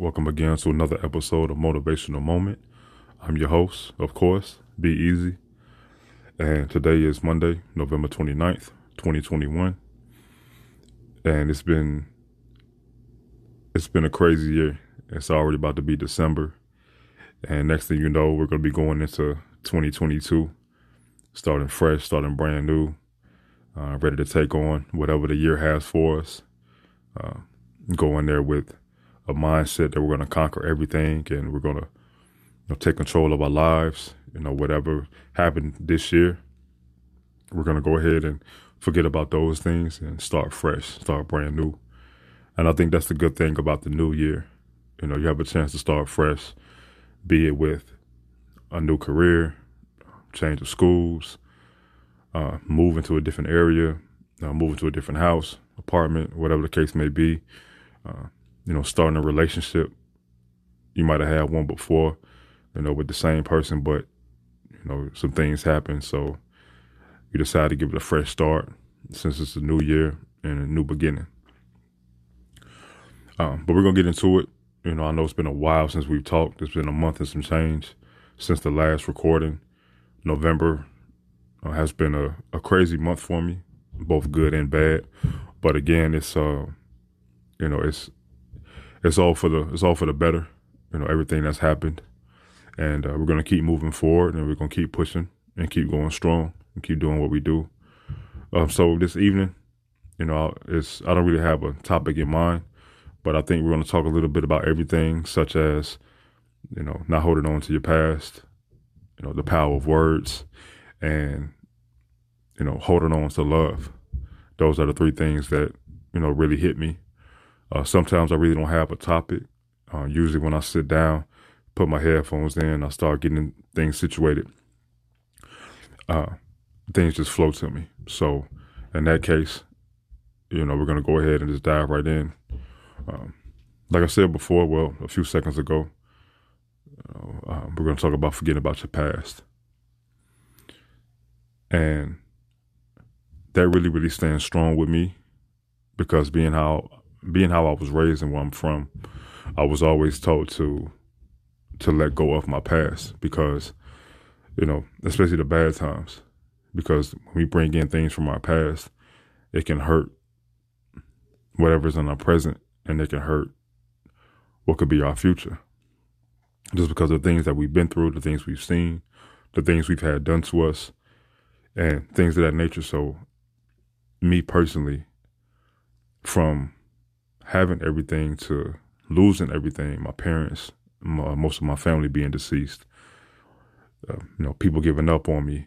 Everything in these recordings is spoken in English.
Welcome again to another episode of Motivational Moment. I'm your host, of course, Be Easy. And today is Monday, November 29th, 2021. And it's been it's been a crazy year. It's already about to be December. And next thing you know, we're going to be going into 2022, starting fresh, starting brand new, uh, ready to take on whatever the year has for us. Uh, there with a mindset that we're going to conquer everything and we're going to you know, take control of our lives. You know, whatever happened this year, we're going to go ahead and forget about those things and start fresh, start brand new. And I think that's the good thing about the new year. You know, you have a chance to start fresh, be it with a new career, change of schools, uh, move into a different area, uh, move into a different house, apartment, whatever the case may be. Uh, you know, starting a relationship. You might have had one before, you know, with the same person, but you know, some things happen, so you decide to give it a fresh start since it's a new year and a new beginning. Um, but we're gonna get into it. You know, I know it's been a while since we've talked. It's been a month and some change since the last recording. November uh, has been a, a crazy month for me, both good and bad. But again, it's uh, you know, it's it's all for the it's all for the better. You know everything that's happened, and uh, we're gonna keep moving forward, and we're gonna keep pushing and keep going strong and keep doing what we do. Um, so this evening, you know, it's I don't really have a topic in mind, but I think we're gonna talk a little bit about everything, such as you know not holding on to your past, you know the power of words, and you know holding on to love. Those are the three things that you know really hit me uh, sometimes I really don't have a topic. Uh, usually, when I sit down, put my headphones in, I start getting things situated. Uh, things just flow to me. So, in that case, you know, we're gonna go ahead and just dive right in. Um, like I said before, well, a few seconds ago, uh, we're gonna talk about forgetting about your past, and that really, really stands strong with me because being how being how I was raised and where I'm from, I was always told to to let go of my past because, you know, especially the bad times. Because when we bring in things from our past, it can hurt whatever's in our present and it can hurt what could be our future. Just because of things that we've been through, the things we've seen, the things we've had done to us, and things of that nature. So, me personally, from having everything to losing everything. My parents, my, most of my family being deceased. Uh, you know, people giving up on me.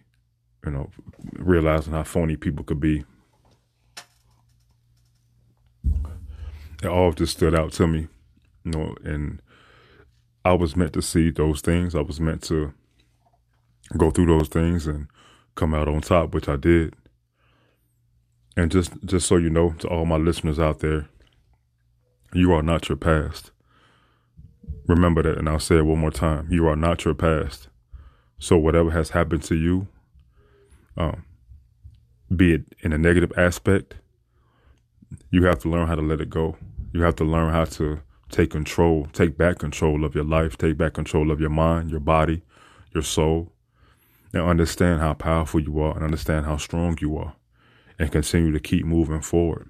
You know, realizing how phony people could be. It all just stood out to me. You know, and I was meant to see those things. I was meant to go through those things and come out on top, which I did. And just just so you know, to all my listeners out there, you are not your past. Remember that, and I'll say it one more time. You are not your past. So whatever has happened to you, um, be it in a negative aspect, you have to learn how to let it go. You have to learn how to take control, take back control of your life, take back control of your mind, your body, your soul, and understand how powerful you are and understand how strong you are and continue to keep moving forward.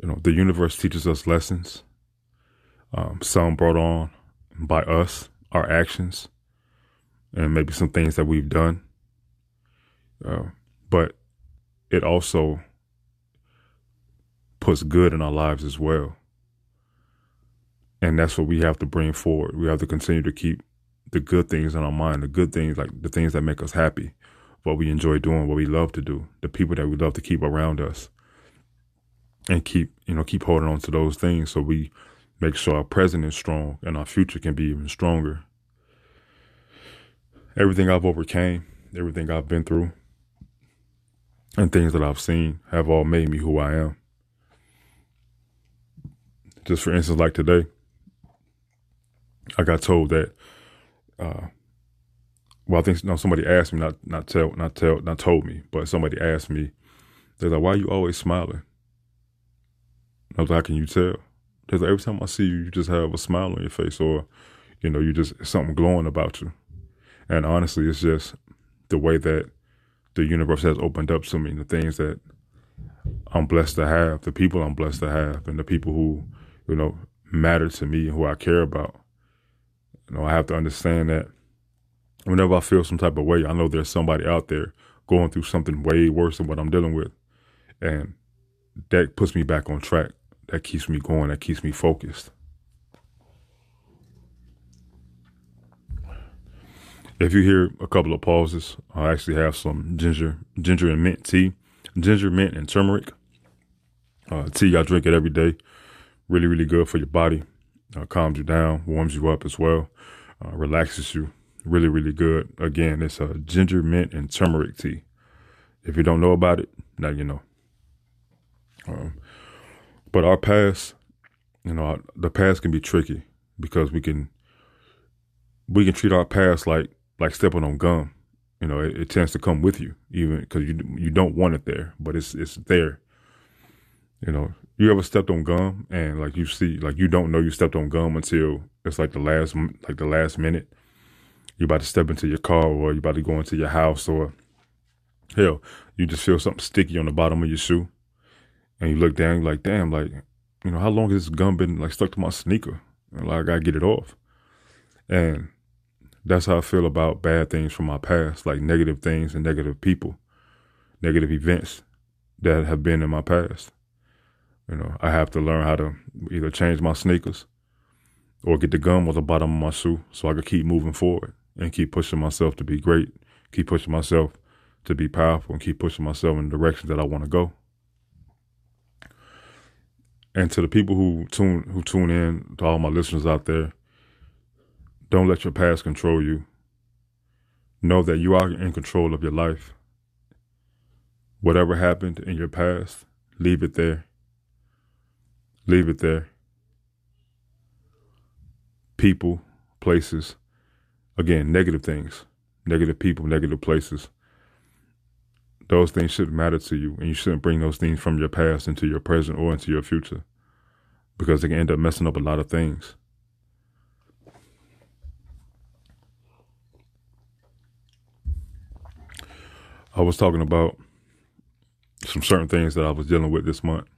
You know, the universe teaches us lessons. Um, some brought on by us, our actions, and maybe some things that we've done. Uh, but it also puts good in our lives as well. And that's what we have to bring forward. We have to continue to keep the good things in our mind, the good things, like the things that make us happy, what we enjoy doing, what we love to do, the people that we love to keep around us. And keep, you know, keep holding on to those things so we make sure our present is strong and our future can be even stronger. Everything I've overcame, everything I've been through, and things that I've seen have all made me who I am. Just for instance, like today, I got told that. Uh, well, I think no, somebody asked me, not not tell, not tell, not told me, but somebody asked me, they're like, "Why are you always smiling?" I was like, "How can you tell?" Like, "Every time I see you, you just have a smile on your face, or you know, you just something glowing about you." And honestly, it's just the way that the universe has opened up to me, the things that I'm blessed to have, the people I'm blessed to have, and the people who, you know, matter to me and who I care about. You know, I have to understand that whenever I feel some type of way, I know there's somebody out there going through something way worse than what I'm dealing with. And that puts me back on track. That keeps me going. That keeps me focused. If you hear a couple of pauses, I actually have some ginger, ginger and mint tea, ginger, mint, and turmeric. Uh, tea, I drink it every day. Really, really good for your body. Uh, calms you down, warms you up as well, uh, relaxes you. Really, really good. Again, it's a ginger, mint, and turmeric tea. If you don't know about it, now you know. Um, but our past, you know, our, the past can be tricky because we can we can treat our past like like stepping on gum. You know, it, it tends to come with you, even because you you don't want it there, but it's it's there. You know, you ever stepped on gum and like you see, like you don't know you stepped on gum until it's like the last like the last minute. You're about to step into your car, or you're about to go into your house, or hell, you just feel something sticky on the bottom of your shoe, and you look down, you're like, damn, like you know, how long has this gum been like stuck to my sneaker? And, like I gotta get it off, and that's how I feel about bad things from my past, like negative things and negative people, negative events that have been in my past. You know, I have to learn how to either change my sneakers or get the gum on the bottom of my shoe so I can keep moving forward and keep pushing myself to be great, keep pushing myself to be powerful, and keep pushing myself in the direction that I want to go. And to the people who tune who tune in, to all my listeners out there, don't let your past control you. Know that you are in control of your life. Whatever happened in your past, leave it there. Leave it there. People, places, again, negative things, negative people, negative places. Those things shouldn't matter to you, and you shouldn't bring those things from your past into your present or into your future because they can end up messing up a lot of things. I was talking about some certain things that I was dealing with this month.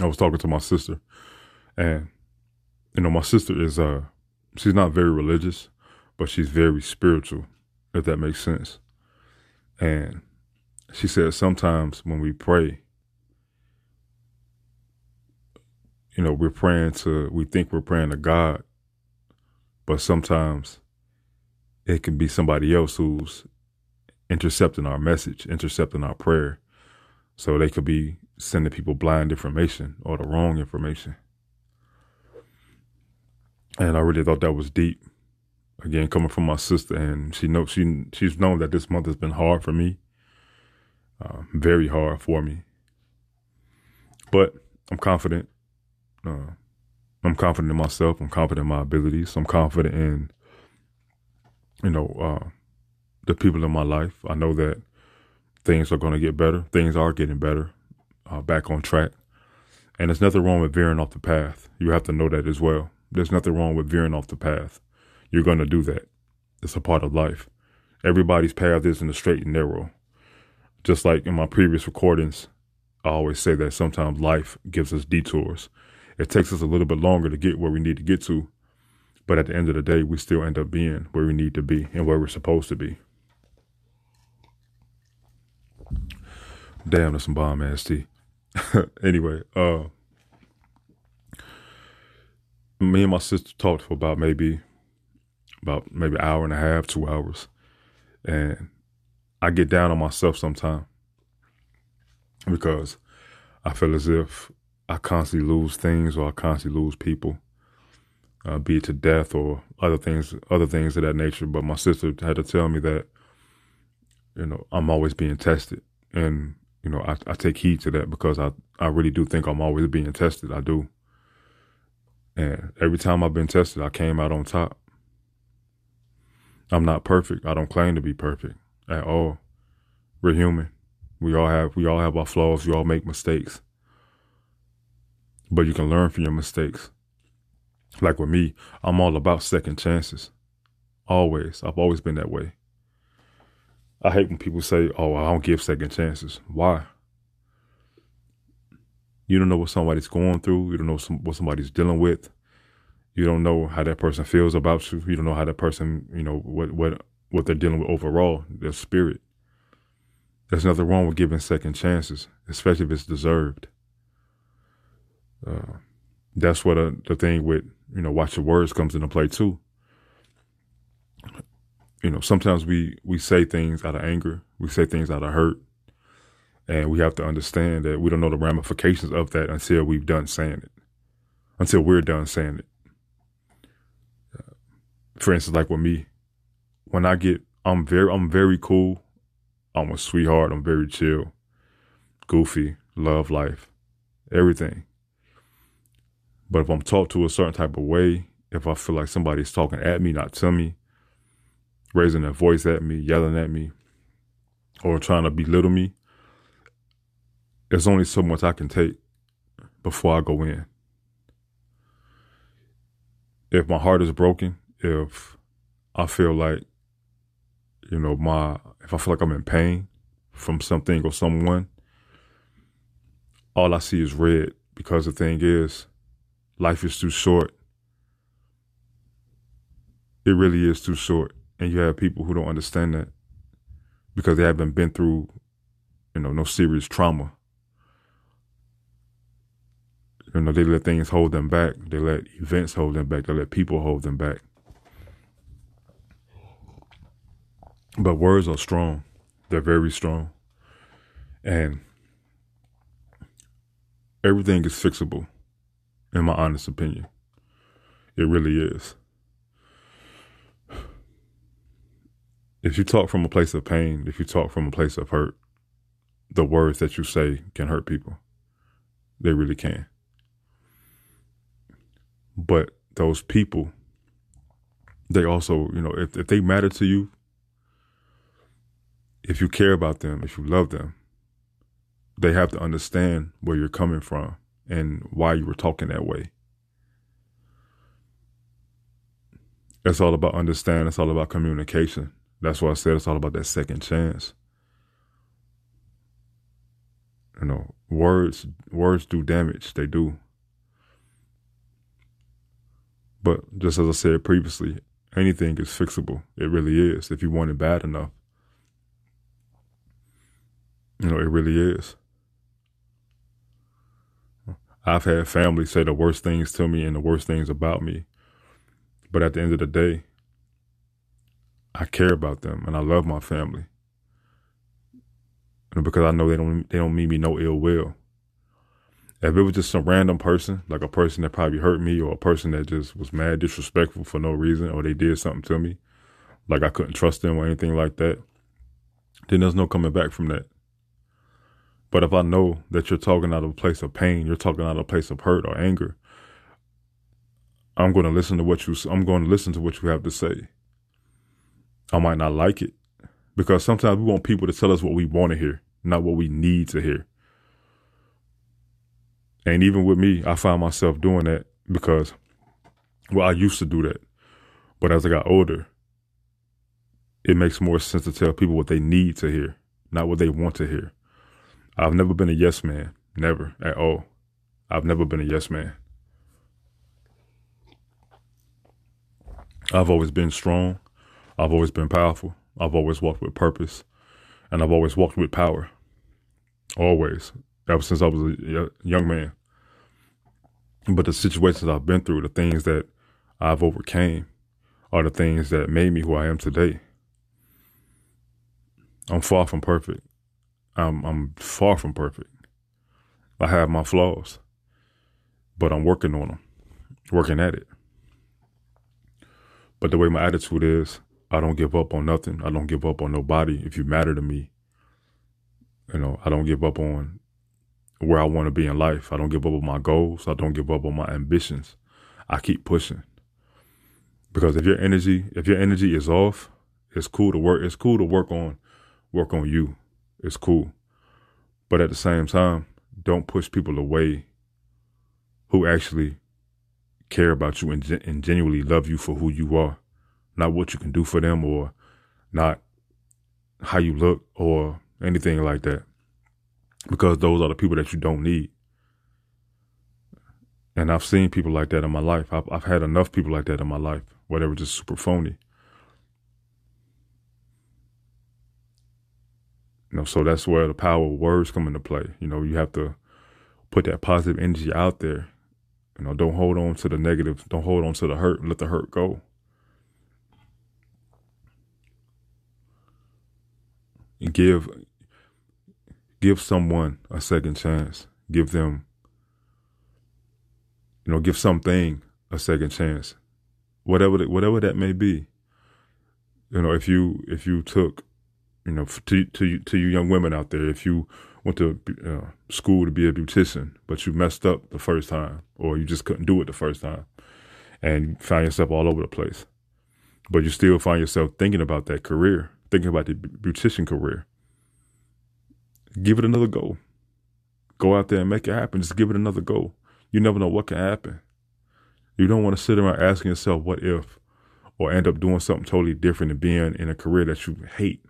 I was talking to my sister, and you know, my sister is uh, she's not very religious, but she's very spiritual, if that makes sense. And she said sometimes when we pray, you know, we're praying to, we think we're praying to God, but sometimes it can be somebody else who's intercepting our message, intercepting our prayer. So they could be sending people blind information or the wrong information. And I really thought that was deep. Again, coming from my sister, and she knows she she's known that this month has been hard for me, uh, very hard for me. But I'm confident. Uh, I'm confident in myself. I'm confident in my abilities. I'm confident in, you know, uh, the people in my life. I know that things are going to get better. Things are getting better, uh, back on track. And there's nothing wrong with veering off the path. You have to know that as well. There's nothing wrong with veering off the path. You're going to do that. It's a part of life. Everybody's path isn't a straight and narrow. Just like in my previous recordings, I always say that sometimes life gives us detours. It takes us a little bit longer to get where we need to get to, But at the end of the day, we still end up being where we need to be and where we're supposed to be. Damn, that's some bomb ass tea. anyway, uh, me and my sister talked for about maybe about maybe an hour and a half, two hours, and I get down on myself sometimes because I feel as if I constantly lose things or I constantly lose people, uh, be it to death or other things, other things of that nature. But my sister had to tell me that, you know, I'm always being tested, and you know, I, I take heed to that because I I really do think I'm always being tested. I do, and every time I've been tested, I came out on top. I'm not perfect. I don't claim to be perfect at all. We're human. We all have we all have our flaws. We all make mistakes. But you can learn from your mistakes. Like with me, I'm all about second chances. Always. I've always been that way. I hate when people say, "Oh, I don't give second chances." Why? You don't know what somebody's going through. You don't know some, what somebody's dealing with. You don't know how that person feels about you. You don't know how that person, you know, what what what they're dealing with overall, their spirit. There's nothing wrong with giving second chances, especially if it's deserved. Uh, that's what a, uh, the thing with you know watch your words comes into play too. You know, sometimes we we say things out of anger, we say things out of hurt, and we have to understand that we don't know the ramifications of that until we've done saying it, until we're done saying it. Uh, for instance, like with me, when I get, I'm very, I'm very cool I'm a sweetheart. I'm very chill, goofy, love life, everything. But if I'm talked to a certain type of way, if I feel like somebody's talking at me, not to me, raising their voice at me, yelling at me, or trying to belittle me, there's only so much I can take before I go in. If my heart is broken, if I feel like you know, my if I feel like I'm in pain from something or someone, all I see is red because the thing is, life is too short. It really is too short. And you have people who don't understand that because they haven't been through, you know, no serious trauma. You know, they let things hold them back. They let events hold them back. They let people hold them back. But words are strong. They're very strong. And everything is fixable, in my honest opinion. It really is. If you talk from a place of pain, if you talk from a place of hurt, the words that you say can hurt people. They really can. But those people, they also, you know, if, if they matter to you, if you care about them, if you love them, they have to understand where you're coming from and why you were talking that way. It's all about understanding. It's all about communication. That's why I said it's all about that second chance. You know, words words do damage. They do. But just as I said previously, anything is fixable. It really is if you want it bad enough. You know, it really is. I've had family say the worst things to me and the worst things about me. But at the end of the day, I care about them and I love my family. And because I know they don't they don't mean me no ill will. If it was just some random person, like a person that probably hurt me or a person that just was mad disrespectful for no reason or they did something to me, like I couldn't trust them or anything like that, then there's no coming back from that. But if I know that you're talking out of a place of pain, you're talking out of a place of hurt or anger, I'm going to listen to what you I'm going to listen to what you have to say. I might not like it because sometimes we want people to tell us what we want to hear, not what we need to hear. And even with me, I find myself doing that because well, I used to do that. But as I got older, it makes more sense to tell people what they need to hear, not what they want to hear. I've never been a yes man. Never at all. I've never been a yes man. I've always been strong. I've always been powerful. I've always walked with purpose. And I've always walked with power. Always. Ever since I was a young man. But the situations I've been through, the things that I've overcame, are the things that made me who I am today. I'm far from perfect. I'm I'm far from perfect. I have my flaws, but I'm working on them, working at it. But the way my attitude is, I don't give up on nothing. I don't give up on nobody. If you matter to me, you know, I don't give up on where I want to be in life. I don't give up on my goals. I don't give up on my ambitions. I keep pushing. Because if your energy, if your energy is off, it's cool to work. It's cool to work on, work on you. It's cool. But at the same time, don't push people away who actually care about you and, and genuinely love you for who you are, not what you can do for them or not how you look or anything like that. Because those are the people that you don't need. And I've seen people like that in my life. I've, I've had enough people like that in my life, were just super phony. You know, so that's where the power of words come into play. You know, you have to put that positive energy out there. You know, don't hold on to the negative. Don't hold on to the hurt. Let the hurt go. And Give give someone a second chance. Give them, you know, give something a second chance, whatever that, whatever that may be. You know, if you if you took you know, to to to you young women out there, if you went to uh, school to be a beautician, but you messed up the first time, or you just couldn't do it the first time, and you find yourself all over the place, but you still find yourself thinking about that career, thinking about the beautician career. Give it another go. Go out there and make it happen. Just give it another go. You never know what can happen. You don't want to sit around asking yourself, what if, or end up doing something totally different and being in a career that you hate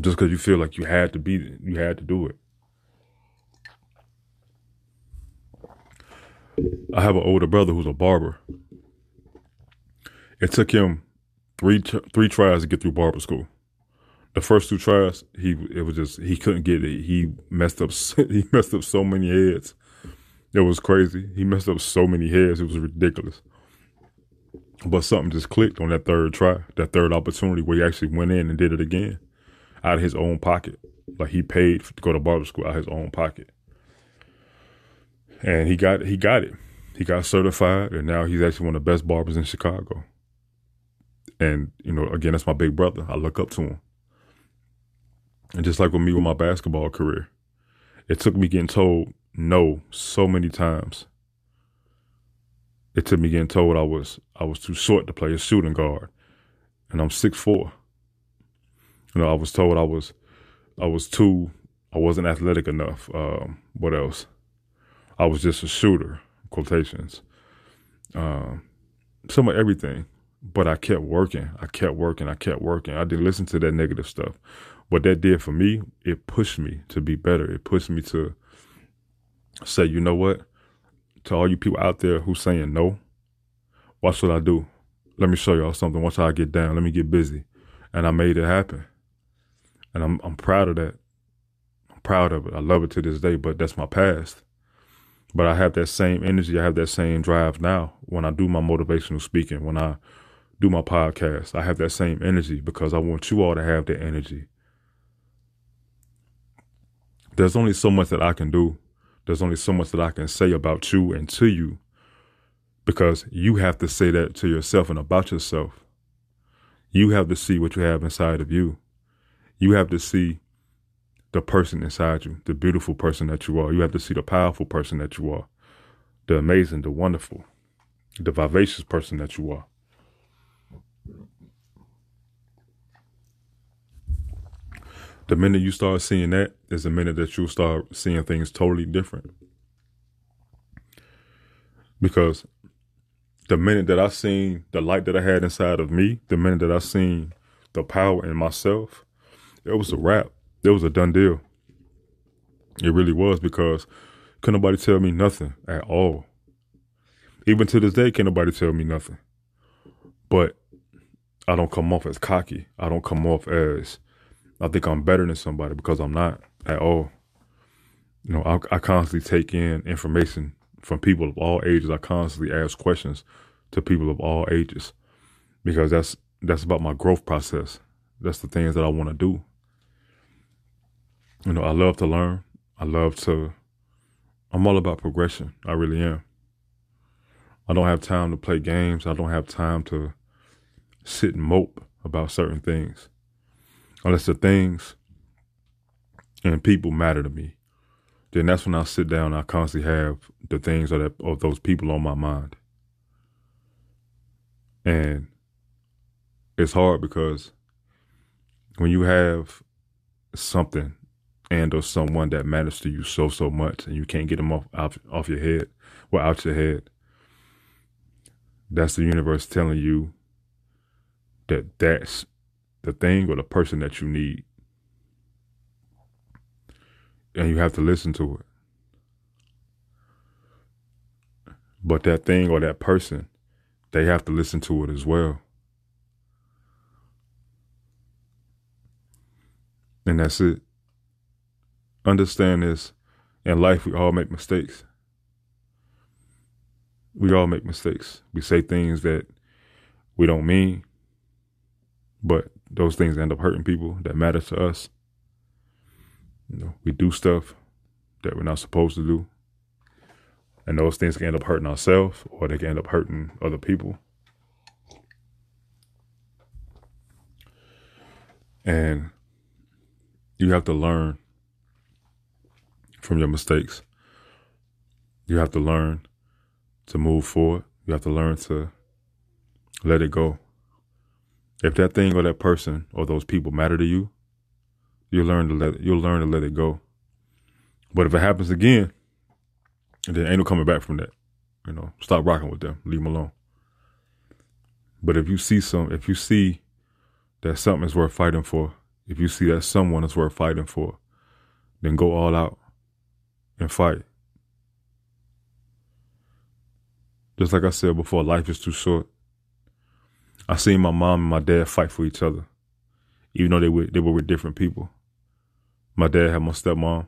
just because you feel like you had to be you had to do it. I have an older brother who's a barber. It took him three three tries to get through barber school. The first two tries, he it was just he couldn't get it. He messed up he messed up so many heads. It was crazy. He messed up so many heads. It was ridiculous. But something just clicked on that third try, that third opportunity where he actually went in and did it again out of his own pocket. Like he paid to go to barber school out of his own pocket. And he got he got it. He got certified and now he's actually one of the best barbers in Chicago. And, you know, again, that's my big brother. I look up to him. And just like with me with my basketball career, it took me getting told no so many times. It took me getting told I was I was too short to play a shooting guard. And I'm six four. You know, I was told I was, I was too, I wasn't athletic enough. Um, what else? I was just a shooter. Quotations. Um, some of everything, but I kept working. I kept working. I kept working. I didn't listen to that negative stuff. What that did for me, it pushed me to be better. It pushed me to say, you know what? To all you people out there who's saying no, watch what I do. Let me show y'all something. Watch how I get down. Let me get busy. And I made it happen and I'm I'm proud of that. I'm proud of it. I love it to this day, but that's my past. But I have that same energy. I have that same drive now when I do my motivational speaking, when I do my podcast. I have that same energy because I want you all to have that energy. There's only so much that I can do. There's only so much that I can say about you and to you because you have to say that to yourself and about yourself. You have to see what you have inside of you. You have to see the person inside you, the beautiful person that you are. You have to see the powerful person that you are, the amazing, the wonderful, the vivacious person that you are. The minute you start seeing that is the minute that you'll start seeing things totally different. Because the minute that I seen the light that I had inside of me, the minute that I seen the power in myself, it was a wrap. It was a done deal. It really was because couldn't nobody tell me nothing at all. Even to this day, can't nobody tell me nothing. but I don't come off as cocky. I don't come off as I think I'm better than somebody because I'm not at all. You know, I, I constantly take in information from people of all ages. I constantly ask questions to people of all ages because that's that's about my growth process. That's the things that I want to do. You know, I love to learn. I love to. I'm all about progression. I really am. I don't have time to play games. I don't have time to sit and mope about certain things. Unless the things and people matter to me, then that's when I sit down. And I constantly have the things of, that, of those people on my mind, and it's hard because when you have something and or someone that matters to you so so much, and you can't get them off off, off your head, well out your head, that's the universe telling you that that's the thing or the person that you need. And you have to listen to it. But that thing or that person, they have to listen to it as well. And that's it. Understand this. In life, we all make mistakes. We all make mistakes. We say things that we don't mean. But those things end up hurting people that matter to us. You know, we do stuff that we're not supposed to do. And those things can end up hurting ourselves or they can end up hurting other people. And you have to learn from your mistakes. You have to learn to move forward. You have to learn to let it go. If that thing or that person or those people matter to you, you'll learn to let you'll learn to let it go. But if it happens again, then ain't no coming back from that. You know, stop rocking with them. Leave them alone. But if you see some, if you see that something is worth fighting for, if you see that someone is worth fighting for, then go all out and fight. Just like I said before, life is too short. I seen my mom and my dad fight for each other, even though they were they were with different people. My dad had my stepmom,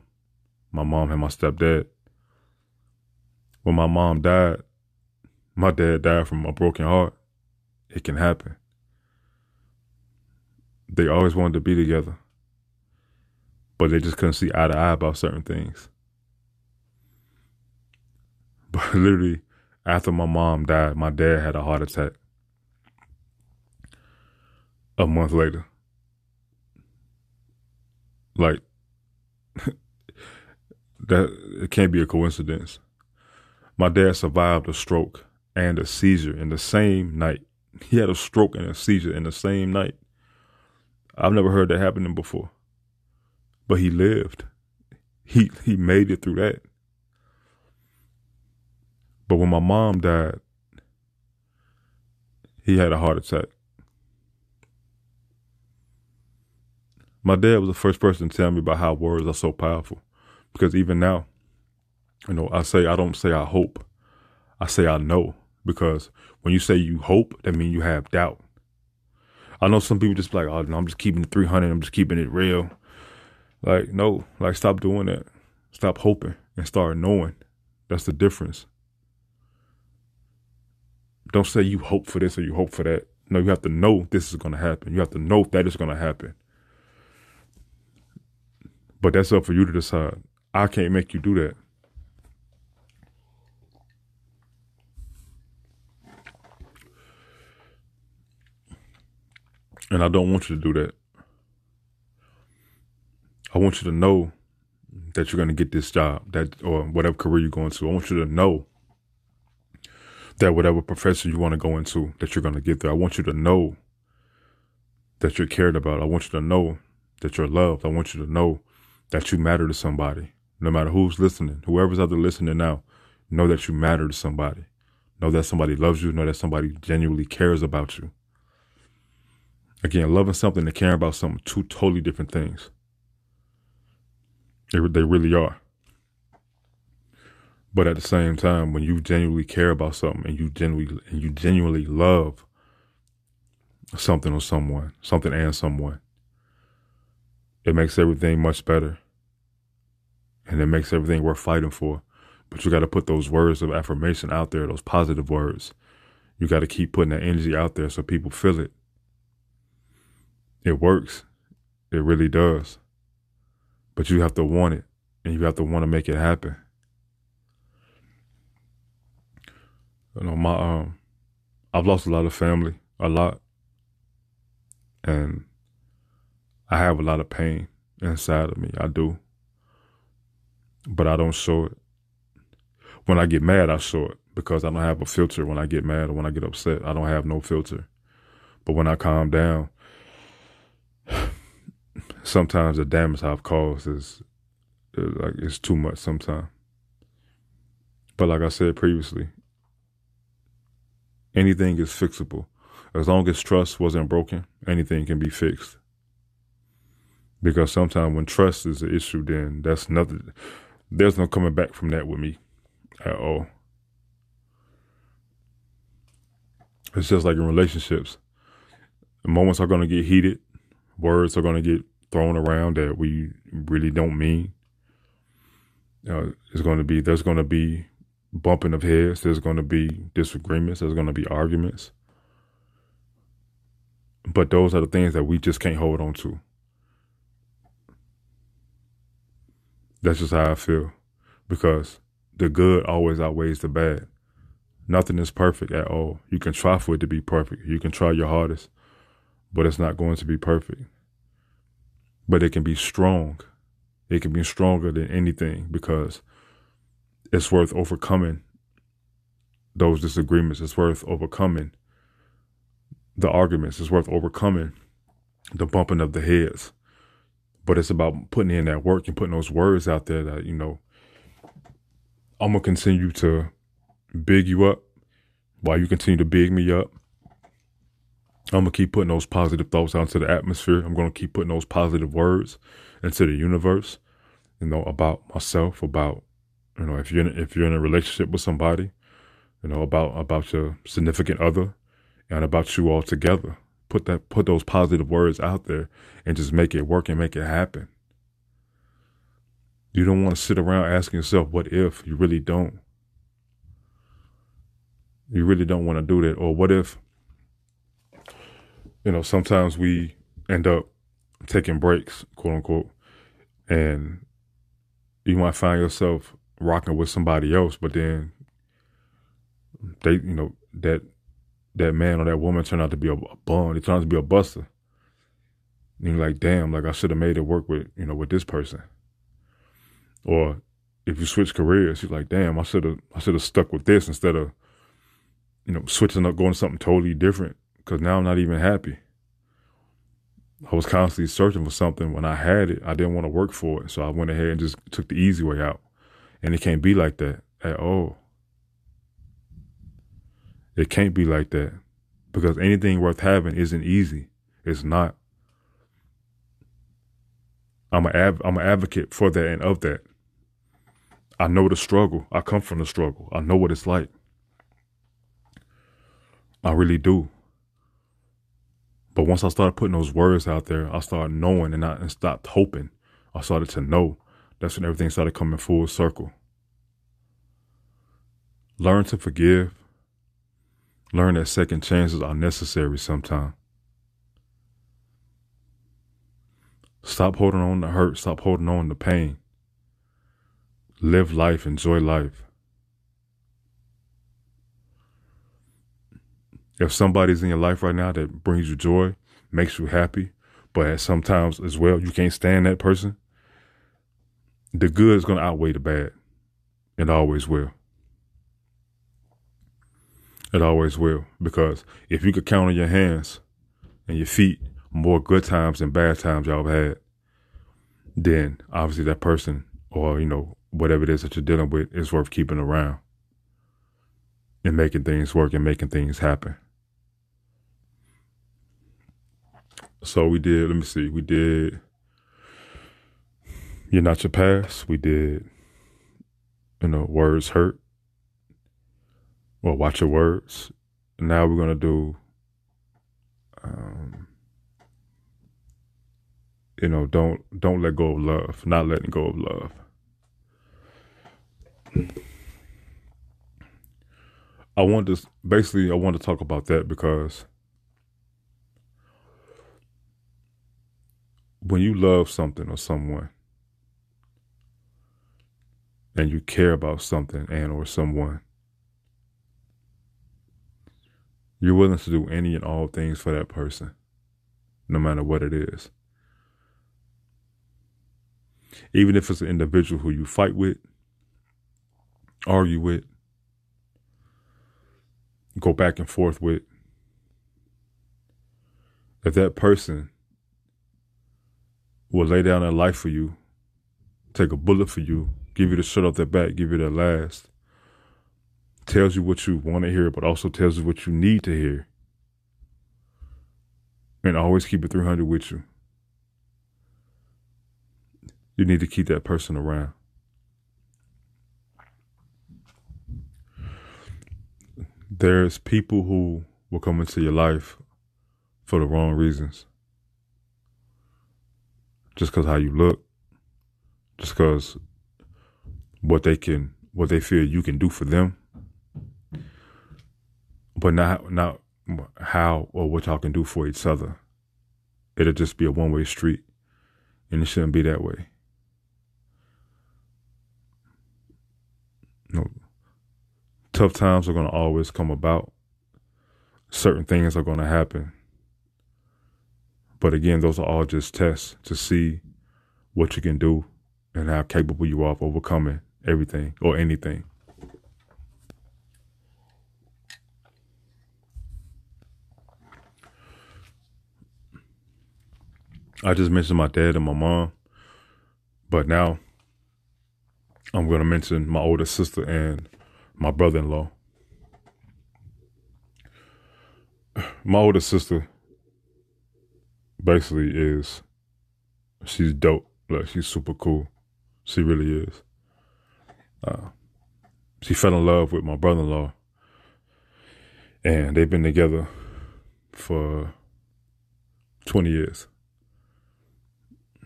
my mom had my stepdad. When my mom died, my dad died from a broken heart. It can happen. They always wanted to be together, but they just couldn't see eye to eye about certain things. But literally, after my mom died, my dad had a heart attack a month later. Like that it can't be a coincidence. My dad survived a stroke and a seizure in the same night. He had a stroke and a seizure in the same night. I've never heard that happening before. But he lived. He he made it through that. But when my mom died, he had a heart attack. My dad was the first person to tell me about how words are so powerful. Because even now, you know, I say, I don't say I hope. I say I know. Because when you say you hope, that means you have doubt. I know some people just like, oh, no, I'm just keeping it 300. I'm just keeping it real. Like, no, like, stop doing that. Stop hoping and start knowing. That's the difference. Don't say you hope for this or you hope for that. No, you have to know this is going to happen. You have to know that is going to happen. But that's up for you to decide. I can't make you do that. And I don't want you to do that. I want you to know that you're going to get this job, that or whatever career you're going to. I want you to know that whatever profession you want to go into, that you're going to get there. I want you to know that you're cared about. I want you to know that you're loved. I want you to know that you matter to somebody. No matter who's listening, whoever's out there listening now, know that you matter to somebody. Know that somebody loves you. Know that somebody genuinely cares about you. Again, loving something and caring about something, two totally different things. They, they really are. But at the same time, when you genuinely care about something and you genuinely and you genuinely love something or someone, something and someone. It makes everything much better. And it makes everything worth fighting for. But you got to put those words of affirmation out there, those positive words. You got to keep putting that energy out there so people feel it. It works. It really does. But you have to want it and you have to want to make it happen. You know, my um I've lost a lot of family, a lot. And I have a lot of pain inside of me. I do. But I don't show it. When I get mad, I show it because I don't have a filter when I get mad or when I get upset. I don't have no filter. But when I calm down, sometimes the damage I've caused is, is like it's too much sometimes. But like I said previously, anything is fixable. As long as trust wasn't broken, anything can be fixed. Because sometimes when trust is an issue, then that's nothing. There's no coming back from that with me at all. It's just like in relationships. Moments are going to get heated. Words are going to get thrown around that we really don't mean. Uh, it's going to be, there's going to be bumping of heads. There's going to be disagreements. There's going to be arguments. But those are the things that we just can't hold on to. That's just how I feel. Because the good always outweighs the bad. Nothing is perfect at all. You can try for it to be perfect. You can try your hardest, but it's not going to be perfect. But it can be strong. It can be stronger than anything because it's worth overcoming those disagreements. It's worth overcoming the arguments. It's worth overcoming the bumping of the heads. But it's about putting in that work and putting those words out there that, you know, I'm going to continue to big you up while you continue to big me up. I'm going to keep putting those positive thoughts out into the atmosphere. I'm going to keep putting those positive words into the universe, you know, about myself, about, you know, if you're in, if you're in a relationship with somebody, you know, about, about your significant other and about you all together. Put that, put those positive words out there and just make it work and make it happen. You don't want to sit around asking yourself, what if? You really don't. You really don't want to do that. Or what if, you know, sometimes we end up taking breaks, quote unquote, and you might find yourself rocking with somebody else, but then they, you know, that that man or that woman turned out to be a, a bum. They turned out to be a buster. And you're like, damn, like I should have made it work with, you know, with this person. Or if you switch careers, you're like, damn, I should have, I should have stuck with this instead of, you know, switching up, going to something totally different. Because now I'm not even happy. I was constantly searching for something. When I had it, I didn't want to work for it, so I went ahead and just took the easy way out. And it can't be like that at all. It can't be like that because anything worth having isn't easy. It's not. I'm a av- I'm an advocate for that and of that. I know the struggle. I come from the struggle. I know what it's like. I really do. But once I started putting those words out there, I started knowing and I and stopped hoping. I started to know. That's when everything started coming full circle. Learn to forgive. Learn that second chances are necessary sometimes. Stop holding on to hurt. Stop holding on to pain. Live life, enjoy life. If somebody's in your life right now that brings you joy, makes you happy, but sometimes as well you can't stand that person, the good is going to outweigh the bad. It always will. It always will. Because if you could count on your hands and your feet more good times than bad times y'all have had, then obviously that person or, you know, whatever it is that you're dealing with is worth keeping around and making things work and making things happen. So we did, let me see, we did You're Not Your Past. We did, you know, Words Hurt. Well, Watch Your Words. Now we're going to do um, you know, don't don't let go of love. Not letting go of love. I want to basically I want to talk about that because when you love something or someone and you care about something and or someone you're willing to do any and all things for that person no matter what it is. Even if it's an individual who you fight with argue with go back and forth with if that person will lay down their life for you, take a bullet for you, give you the shut off their back, give you their last, tells you what you want to hear, but also tells you what you need to hear. And always keep it 300 with you. You need to keep that person around. There's people who will come into your life for the wrong reasons just because how you look, just because what they can, what they feel you can do for them, but not not how or what y'all can do for each other. It'll just be a one way street, and it shouldn't be that way. No, tough times are going to always come about. Certain things are going to happen but again, those are all just tests to see what you can do and how capable you are of overcoming everything or anything. I just mentioned my dad and my mom, but now I'm going to mention my older sister and my brother in law. My older sister basically is she's dope. Like she's super cool. She really is. Uh, she fell in love with my brother-in-law, and they've been together for twenty years.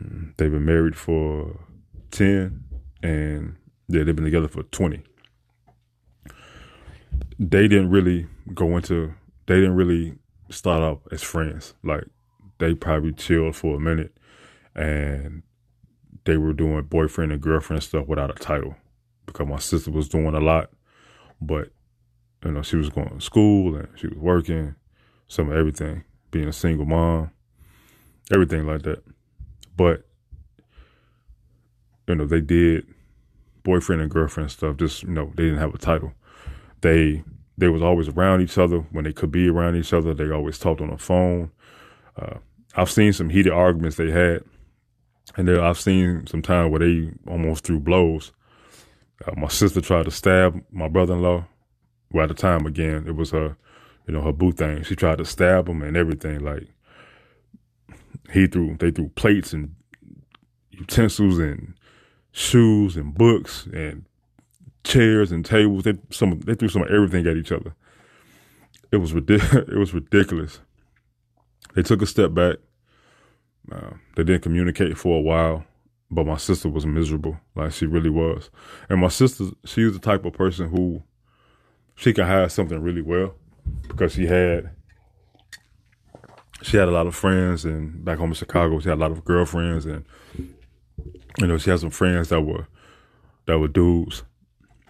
Mm, they've been married for ten, and yeah, they've been together for twenty. They didn't really go into. They didn't really start off as friends. Like they probably chilled for a minute and they were doing boyfriend and girlfriend stuff without a title because my sister was doing a lot, but you know she was going to school and she was working, some of everything, being a single mom, everything like that. But you know they did boyfriend and girlfriend stuff. Just you know they didn't have a title. They they was always around each other when they could be around each other. They always talked on the phone. Uh, I've seen some heated arguments they had, and I've seen some time where they almost threw blows. Uh, my sister tried to stab my brother-in-law. Well, at the time, again, it was her, you know, her boo thing. She tried to stab him and everything. Like he threw, they threw plates and utensils and shoes and books and chairs and tables. They some they threw some of everything at each other. It was ridiculous. It was ridiculous. They took a step back. Uh, they didn't communicate for a while, but my sister was miserable, like she really was. And my sister, she was the type of person who she can hide something really well because she had she had a lot of friends and back home in Chicago she had a lot of girlfriends and you know she had some friends that were that were dudes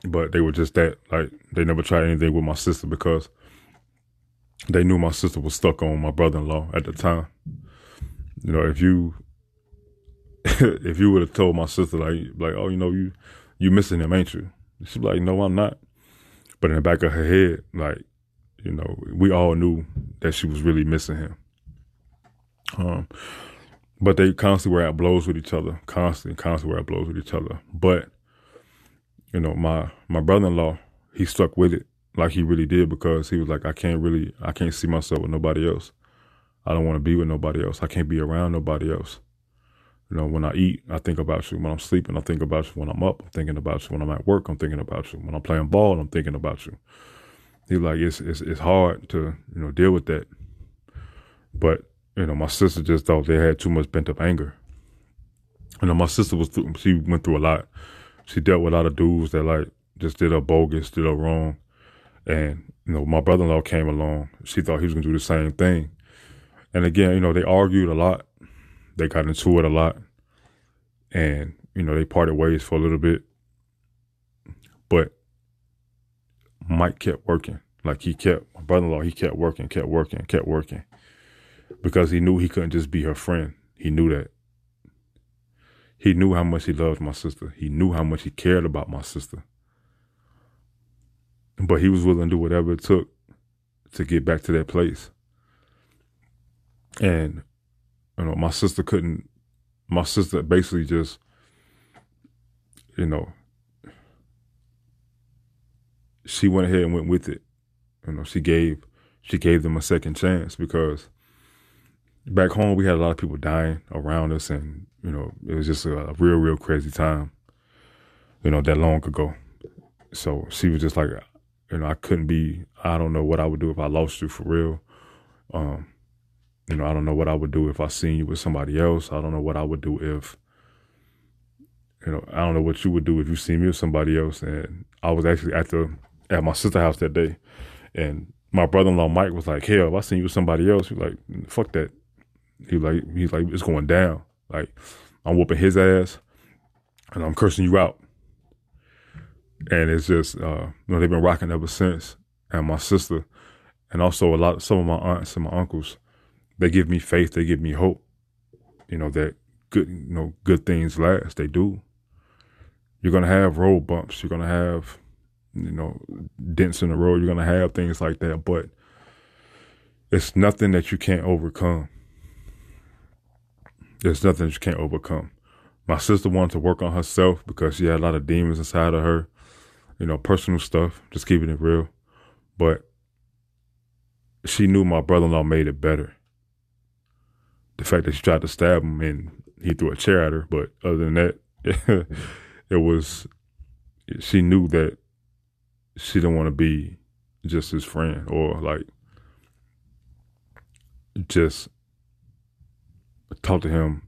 but they were just that like they never tried anything with my sister because they knew my sister was stuck on my brother-in-law at the time. You know, if you if you would have told my sister like like oh you know you you missing him ain't you? She'd be like no I'm not. But in the back of her head like you know we all knew that she was really missing him. Um, but they constantly were at blows with each other, constantly, constantly were at blows with each other. But you know my my brother-in-law he stuck with it like he really did because he was like, I can't really, I can't see myself with nobody else. I don't want to be with nobody else. I can't be around nobody else. You know, when I eat, I think about you. When I'm sleeping, I think about you. When I'm up, I'm thinking about you. When I'm at work, I'm thinking about you. When I'm playing ball, I'm thinking about you. He's like, it's, it's, it's hard to, you know, deal with that. But you know, my sister just thought they had too much pent up anger. You know, my sister was through, she went through a lot. She dealt with a lot of dudes that like just did her bogus, did her wrong, and you know, my brother in law came along. She thought he was gonna do the same thing. And again, you know, they argued a lot. They got into it a lot. And, you know, they parted ways for a little bit. But Mike kept working. Like he kept, my brother in law, he kept working, kept working, kept working. Because he knew he couldn't just be her friend. He knew that. He knew how much he loved my sister. He knew how much he cared about my sister. But he was willing to do whatever it took to get back to that place. And you know, my sister couldn't. My sister basically just, you know, she went ahead and went with it. You know, she gave she gave them a second chance because back home we had a lot of people dying around us, and you know, it was just a, a real, real crazy time. You know, that long ago. So she was just like, you know, I couldn't be. I don't know what I would do if I lost you for real. Um, you know, I don't know what I would do if I seen you with somebody else. I don't know what I would do if, you know, I don't know what you would do if you see me with somebody else. And I was actually at the at my sister's house that day, and my brother in law Mike was like, "Hell, if I seen you with somebody else, he's like, fuck that." He like he's like it's going down. Like I'm whooping his ass, and I'm cursing you out and it's just uh, you know they've been rocking ever since. And my sister, and also a lot, some of my aunts and my uncles, they give me faith. They give me hope. You know that good, you know, good things last. They do. You're gonna have road bumps. You're gonna have, you know, dents in the road. You're gonna have things like that, but it's nothing that you can't overcome. There's nothing that you can't overcome. My sister wanted to work on herself because she had a lot of demons inside of her you know, personal stuff, just keeping it real. But she knew my brother in law made it better. The fact that she tried to stab him and he threw a chair at her, but other than that, it was she knew that she didn't want to be just his friend or like just talk to him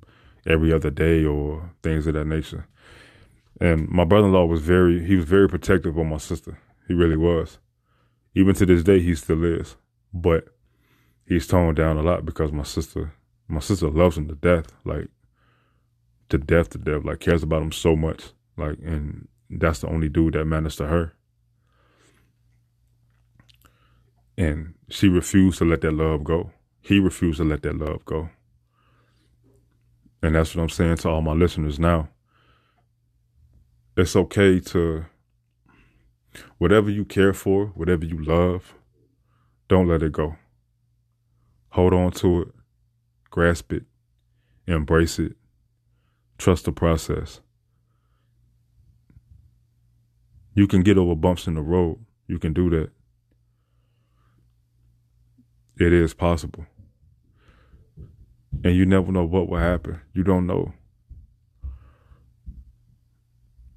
every other day or things of that nature. And my brother in law was very he was very protective of my sister. He really was. Even to this day he still is. But he's toned down a lot because my sister my sister loves him to death. Like to death to death. Like cares about him so much. Like and that's the only dude that matters to her. And she refused to let that love go. He refused to let that love go. And that's what I'm saying to all my listeners now it's okay to whatever you care for, whatever you love, don't let it go. Hold on to it, grasp it, embrace it, trust the process. You can get over bumps in the road. You can do that. It is possible. And you never know what will happen. You don't know.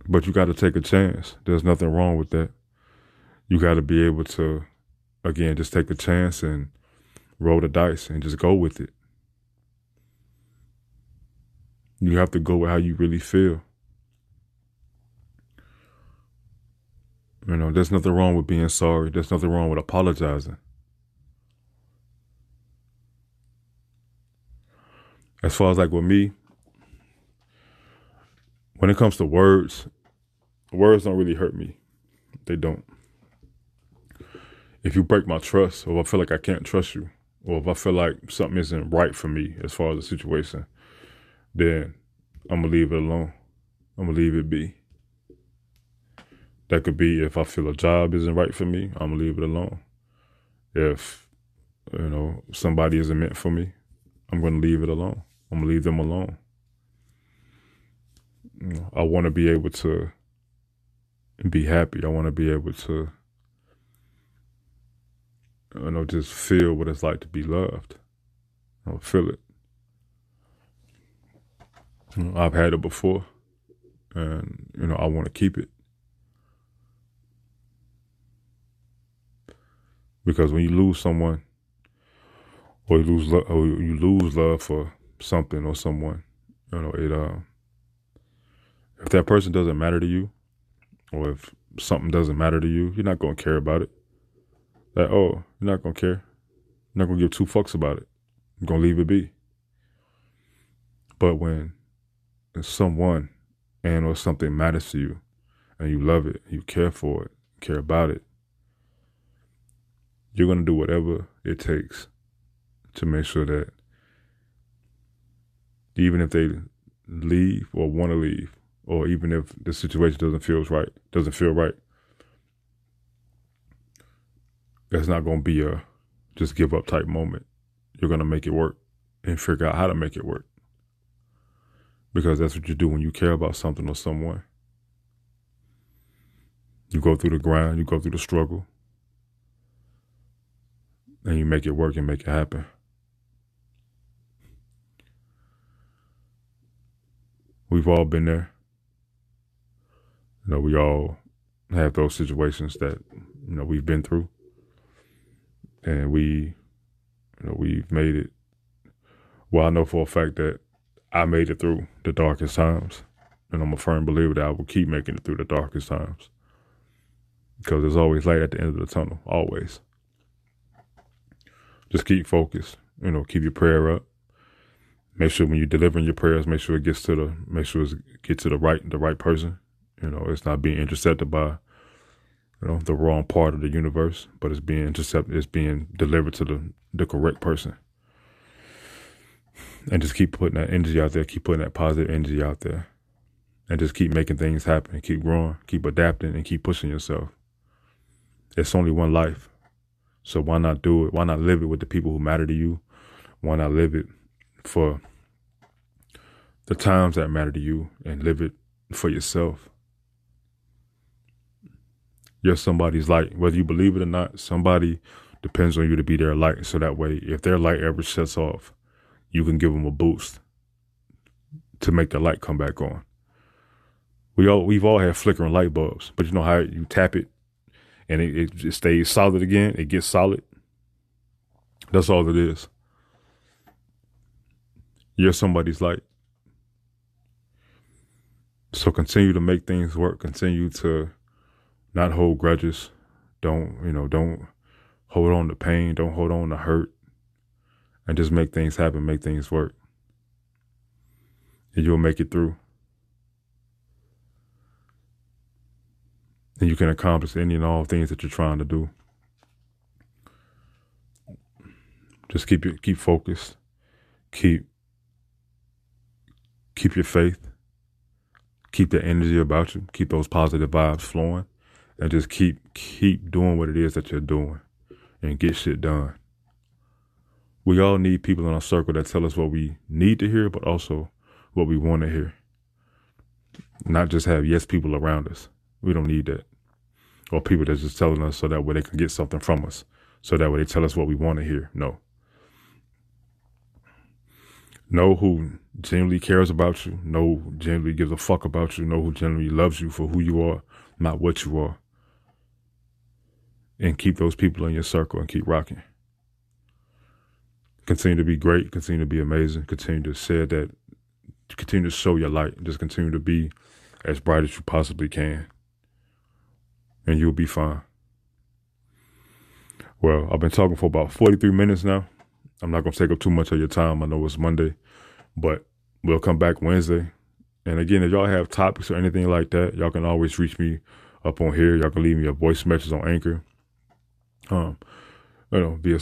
But you got to take a chance. There's nothing wrong with that. You got to be able to, again, just take a chance and roll the dice and just go with it. You have to go with how you really feel. You know, there's nothing wrong with being sorry. There's nothing wrong with apologizing. As far as like with me, when it comes to words, words don't really hurt me. They don't. If you break my trust, or I feel like I can't trust you, or if I feel like something isn't right for me as far as the situation, then I'm gonna leave it alone. I'm gonna leave it be. That could be if I feel a job isn't right for me, I'm gonna leave it alone. If you know somebody isn't meant for me, I'm gonna leave it alone. I'm gonna leave them alone. I want to be able to be happy. I want to be able to, you know, just feel what it's like to be loved. I'll feel it. You know, I've had it before, and you know, I want to keep it. Because when you lose someone, or you lose love, or you lose love for something or someone. You know, it uh, if that person doesn't matter to you, or if something doesn't matter to you, you're not gonna care about it. That oh, you're not gonna care. You're not gonna give two fucks about it. You're gonna leave it be. But when someone and or something matters to you, and you love it, you care for it, care about it, you're gonna do whatever it takes to make sure that even if they leave or want to leave, or even if the situation doesn't feel right, doesn't feel right, that's not going to be a just give up type moment. You're going to make it work and figure out how to make it work. Because that's what you do when you care about something or someone. You go through the grind, you go through the struggle, and you make it work and make it happen. We've all been there. You know, we all have those situations that, you know, we've been through. And we, you know, we've made it. Well, I know for a fact that I made it through the darkest times. And I'm a firm believer that I will keep making it through the darkest times. Because there's always light at the end of the tunnel, always. Just keep focused. You know, keep your prayer up make sure when you're delivering your prayers, make sure it gets to the make sure it gets to the right the right person. You know, it's not being intercepted by you know the wrong part of the universe, but it's being intercepted. It's being delivered to the the correct person. And just keep putting that energy out there. Keep putting that positive energy out there, and just keep making things happen. Keep growing. Keep adapting, and keep pushing yourself. It's only one life, so why not do it? Why not live it with the people who matter to you? Why not live it for the times that matter to you and live it for yourself. You're somebody's light. Whether you believe it or not, somebody depends on you to be their light. So that way, if their light ever shuts off, you can give them a boost to make the light come back on. We all we've all had flickering light bulbs, but you know how you tap it and it, it stays solid again. It gets solid. That's all it is. You're somebody's light. So continue to make things work. Continue to not hold grudges. Don't, you know, don't hold on to pain. Don't hold on to hurt. And just make things happen, make things work. And you'll make it through. And you can accomplish any and all things that you're trying to do. Just keep it, keep focused. Keep keep your faith, keep the energy about you, keep those positive vibes flowing, and just keep keep doing what it is that you're doing, and get shit done. We all need people in our circle that tell us what we need to hear, but also what we want to hear. Not just have yes people around us. We don't need that. Or people that's just telling us so that way they can get something from us. So that way they tell us what we want to hear. No. Know who genuinely cares about you, know who genuinely gives a fuck about you, know who genuinely loves you for who you are, not what you are. And keep those people in your circle and keep rocking. Continue to be great, continue to be amazing, continue to say that, continue to show your light, just continue to be as bright as you possibly can. And you'll be fine. Well, I've been talking for about 43 minutes now. I'm not going to take up too much of your time. I know it's Monday. But we'll come back Wednesday. And again, if y'all have topics or anything like that, y'all can always reach me up on here. Y'all can leave me a voice message on Anchor. Um, you know, be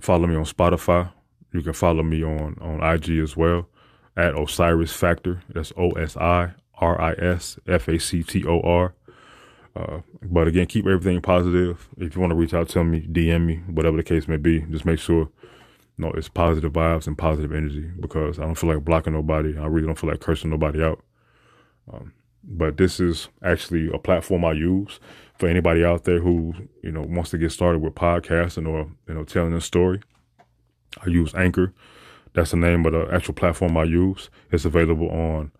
follow me on Spotify. You can follow me on on IG as well at Osiris Factor. That's O S I R I S F A C T O R. Uh, but again, keep everything positive. If you want to reach out to me, DM me, whatever the case may be. Just make sure no, it's positive vibes and positive energy because I don't feel like blocking nobody. I really don't feel like cursing nobody out. Um, but this is actually a platform I use for anybody out there who you know wants to get started with podcasting or you know telling a story. I use Anchor. That's the name of the actual platform I use. It's available on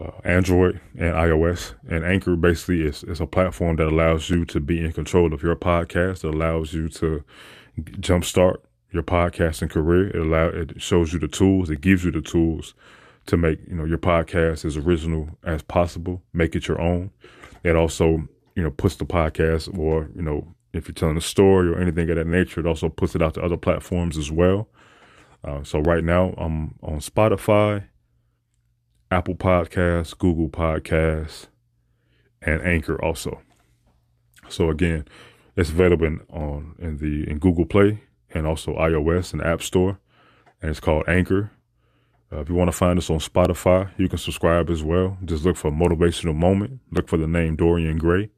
uh, Android and iOS. And Anchor basically is, is a platform that allows you to be in control of your podcast. It allows you to jumpstart your podcasting career. It allow it shows you the tools. It gives you the tools to make you know your podcast as original as possible. Make it your own. It also you know puts the podcast or you know if you're telling a story or anything of that nature, it also puts it out to other platforms as well. Uh, so right now I'm on Spotify, Apple Podcasts, Google Podcasts, and Anchor also. So again, it's available in, on in the in Google Play and also iOS and App Store, and it's called Anchor. Uh, if you want to find us on Spotify, you can subscribe as well. Just look for Motivational Moment. Look for the name Dorian Gray,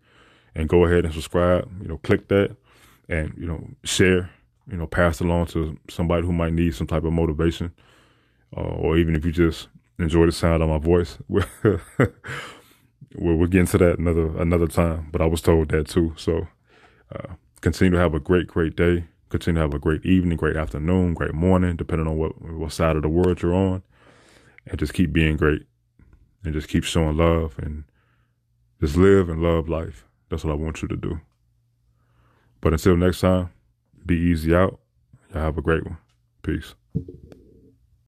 and go ahead and subscribe. You know, click that, and you know, share. You know, pass along to somebody who might need some type of motivation, uh, or even if you just enjoy the sound of my voice. we'll, we'll get into that another another time. But I was told that too. So uh, continue to have a great, great day. Continue to have a great evening, great afternoon, great morning, depending on what what side of the world you're on, and just keep being great, and just keep showing love, and just live and love life. That's what I want you to do. But until next time, be easy out. Y'all have a great one. Peace.